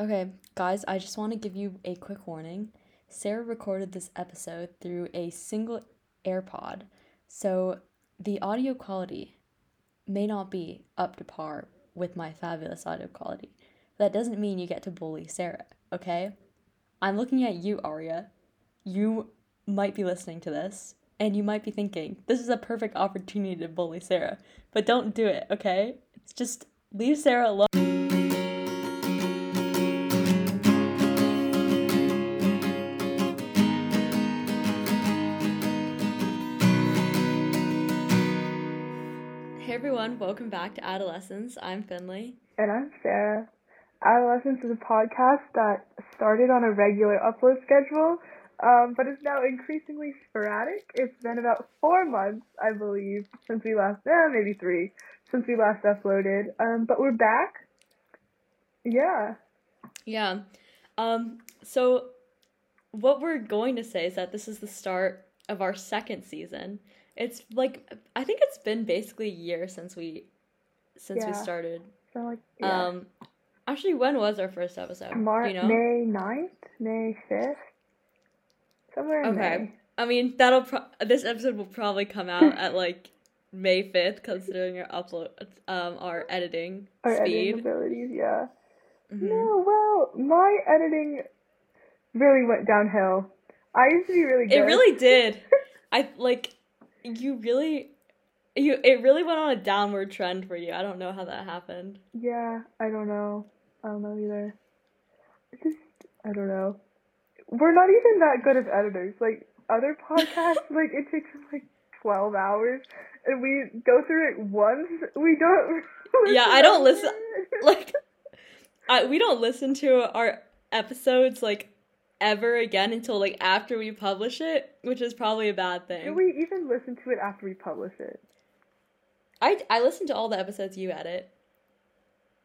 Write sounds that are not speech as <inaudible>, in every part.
Okay, guys, I just want to give you a quick warning. Sarah recorded this episode through a single AirPod, so the audio quality may not be up to par with my fabulous audio quality. That doesn't mean you get to bully Sarah, okay? I'm looking at you, Aria. You might be listening to this, and you might be thinking, this is a perfect opportunity to bully Sarah. But don't do it, okay? It's just leave Sarah alone. Everyone, welcome back to Adolescence. I'm Finley. And I'm Sarah. Adolescence is a podcast that started on a regular upload schedule, um, but is now increasingly sporadic. It's been about four months, I believe, since we last, eh, maybe three, since we last uploaded. Um, but we're back. Yeah. Yeah. Um, so what we're going to say is that this is the start of our second season. It's like I think it's been basically a year since we since we started. So, like, yeah. Um actually when was our first episode? Mar- Do you know? May 9th? May 5th? Somewhere in Okay. May. I mean, that'll pro- this episode will probably come out <laughs> at like May 5th considering our upload um our editing Our speed. editing abilities, yeah. Mhm. No, well, my editing really went downhill. I used to be really good. It really did. <laughs> I like you really you it really went on a downward trend for you. I don't know how that happened. Yeah, I don't know. I don't know either. It's just, I don't know. We're not even that good as editors. Like, other <laughs> podcasts, like, it takes like 12 hours, and we go through it once. We don't. <laughs> Yeah, I don't listen- Like I we don't listen to our episodes like ever again until like after we publish it, which is probably a bad thing. Do we even listen to it after we publish it? I I listen to all the episodes you edit.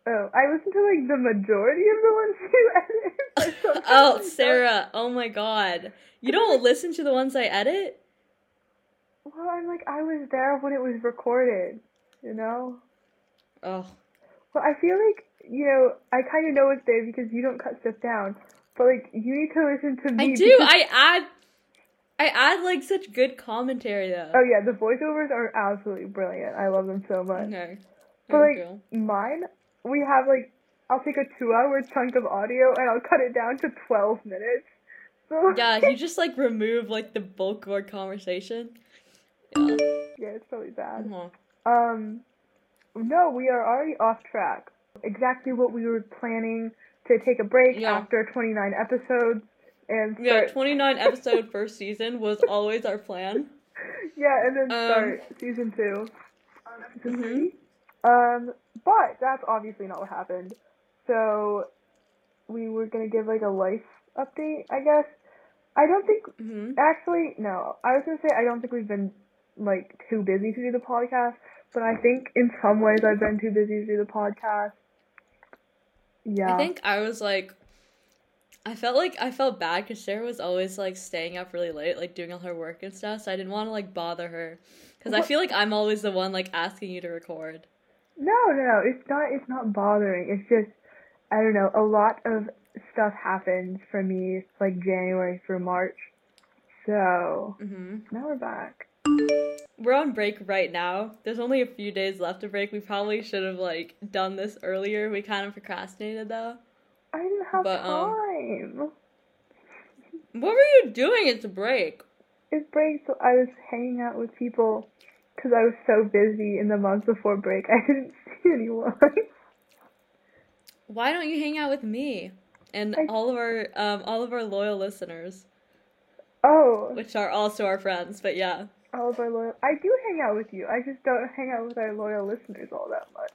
Oh, I listen to, like, the majority of the ones <laughs> you edit. but sometimes I <laughs> Oh. Sarah. Oh my god. You don't <laughs> listen to the ones I edit? Well, I'm like, I was there when it was recorded, you know? Oh. Well, I feel like, you know, I kind of know it's there because you don't cut stuff down. But, like, you need to listen to me. I do. I add I add like such good commentary though. Oh, yeah, the voiceovers are absolutely brilliant. I love them so much. Okay. But, like, cool. mine, we have, like, I'll take a two hour chunk of audio and I'll cut it down to 12 minutes. So, <laughs> Yeah, you just like remove like the bulk of our conversation. Yeah. yeah, it's really bad. Mhm. Um, no, we are already off track. Exactly what we were planning to take a break Yeah. after 29 episodes and Yeah, 29 episode first season was always our plan. <laughs> Yeah, and then Um, start season two. Season Mhm. Um, but that's obviously not what happened. So we were gonna give like a life update, I guess. I don't think hmm actually no. I was gonna say I don't think we've been like too busy to do the podcast, but I think in some ways I've been too busy to do the podcast. Yeah. I think I was like, I felt like I felt bad because Sarah was always like staying up really late, like doing all her work and stuff. So I didn't want to like bother her because I feel like I'm always the one like asking you to record. No, no, no. It's not. It's not bothering. It's just I don't know. A lot of stuff happens for me like January through March. So hmm now we're back. We're on break right now. There's only a few days left to break. We probably should have like done this earlier. We kind of procrastinated though. I didn't have But, um, time. What were you doing? It's a break. It's break, so I was hanging out with people because I was so busy in the month before break. I didn't <laughs> see anyone. Why don't you hang out with me and I- all of our um all of our loyal listeners, oh, which are also our friends? But yeah. All of our loyal. I do hang out with you. I just don't hang out with our loyal listeners all that much.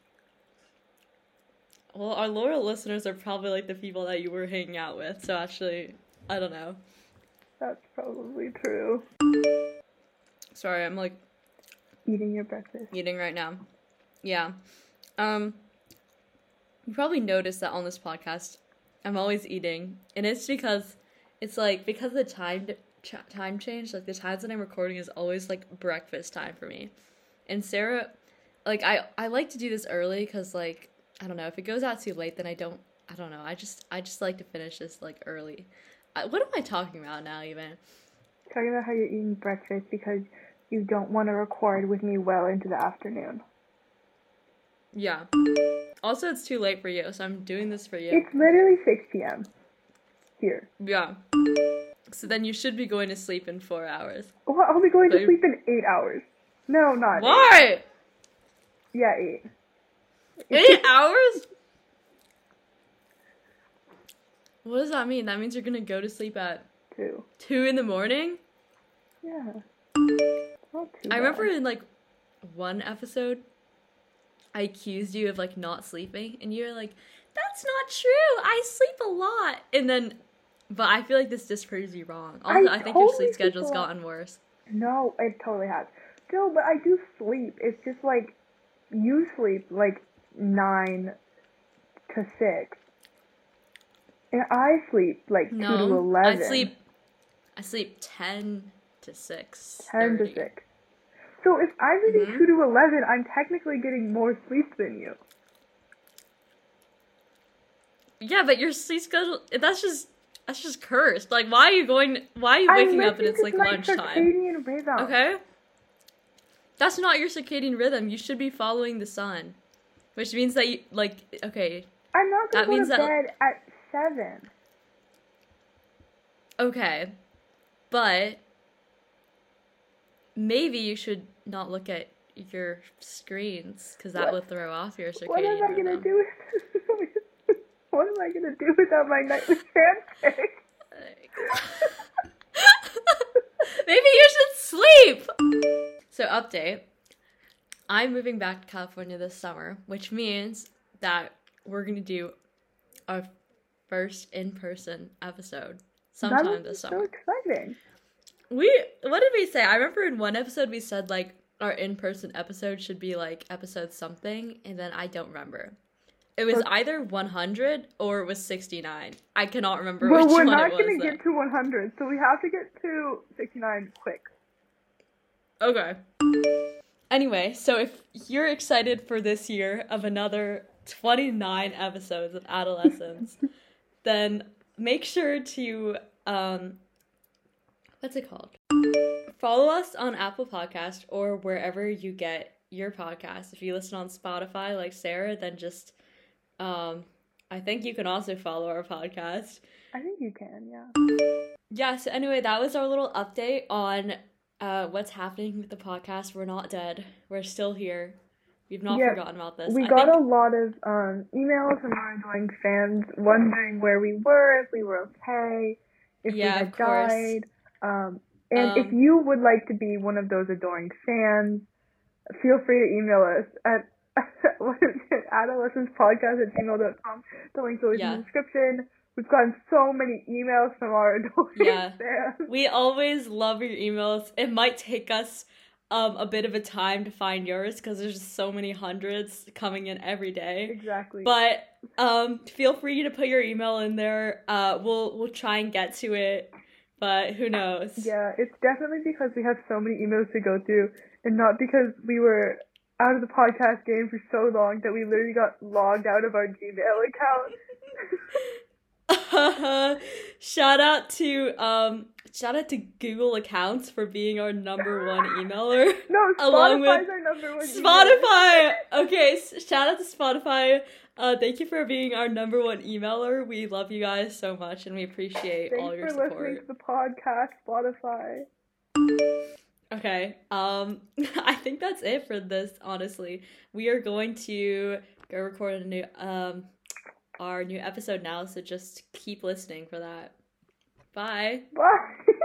Well, our loyal listeners are probably like the people that you were hanging out with. So actually, I don't know. That's probably true. Sorry, I'm like Eating your breakfast. eating right now. Yeah. Um you probably noticed that on this podcast I'm always eating, and it's because it's like because of the time ch- time change, like the times that I'm recording is always like breakfast time for me. And Sarah like I I like to do this early cuz like I don't know, if it goes out too late then I don't I don't know. I just I just like to finish this like early. I, what am I talking about now even? Talking about how you're eating breakfast because you don't want to record with me well into the afternoon. Yeah. Also, it's too late for you, so I'm doing this for you. It's literally 6 p.m. here. Yeah. So then you should be going to sleep in four hours. Well, I'll be going But to sleep in eight hours. No, not eight. Why? Yeah, eight. Eight hours? What does that mean? That means you're gonna go to sleep at Two. two in the morning? Yeah. I remember in like one episode, I accused you of like not sleeping, and you were like, "That's not true. I sleep a lot." And then, but I feel like this disproves you wrong. Also, I, I think your totally sleep sleep schedule's lot. gotten worse. No, it totally has. Still, but I do sleep. It's just like you sleep like nine to six, and I sleep like two to eleven. I sleep. I sleep ten to six. ten to six. So if I'm sleeping Mhm. two to eleven, I'm technically getting more sleep than you. Yeah, but your sleep schedule. That's just. That's just cursed. Like, why are you going? Why are you waking up and it's like listening to my lunchtime? Okay. That's not your circadian rhythm. You should be following the sun, which means that you like. Okay, I'm not gonna That go means to that- bed at seven. okay, but maybe you should not look at your screens because that What? will throw off your circadian What am I gonna rhythm. do? What am I gonna do without my nightly <laughs> pancake? <laughs> Maybe you should sleep. So update. I'm moving back to California this summer, which means that we're gonna do our first in-person episode That sometime be this so summer. exciting. We what did we say? I remember in one episode we said like our in-person episode should be like episode something, and then I don't remember. It was either 100 or it was 69. I cannot remember Well, which we're not gonna get to 100, so we have to get to 69 quick. Okay. Anyway, so if you're excited for this year of another 29 episodes of Adolescence, <laughs> then make sure to um what's it called? Follow us on Apple Podcast or wherever you get your podcast. If you listen on Spotify like Sarah, then just um I think you can also follow our podcast. I think you can, yeah. Yeah, so anyway, that was our little update on uh, what's happening with the podcast. We're not dead. We're still here. We've not Yeah, forgotten about this. We I got think, a lot of um, emails from our adoring fans wondering where we were, if we were okay, if Yeah, we had died. Um, and if Um, you would like to be one of those adoring fans, feel free to email us at <laughs> what is it, adolescencepodcast at gmail.com. The link's always Yeah. in the description. We've gotten so many emails from our <laughs> adoring Yeah. fans. we always love your emails. It might take us um, a bit of a time to find yours because there's just so many hundreds coming in every day. Exactly. But um, feel free to put your email in there. Uh, we'll we'll try and get to it, but who knows? Yeah, it's definitely because we have so many emails to go through, and not because we were out of the podcast game for so long that we literally got logged out of our Gmail account. <laughs> shout out to um shout out to Google accounts for being our number one emailer. <laughs> No, <laughs> Along Spotify's with our number one. emailer. Spotify. Okay, shout out to Spotify. Uh, thank you for being our number one emailer. We love you guys so much, and we appreciate all Thanks your for listening to support. the podcast, Spotify. Okay, um, <laughs> I think that's it for this. Honestly, we are going to go record a new um our new episode now, so just keep listening for that. Bye. Bye. <laughs>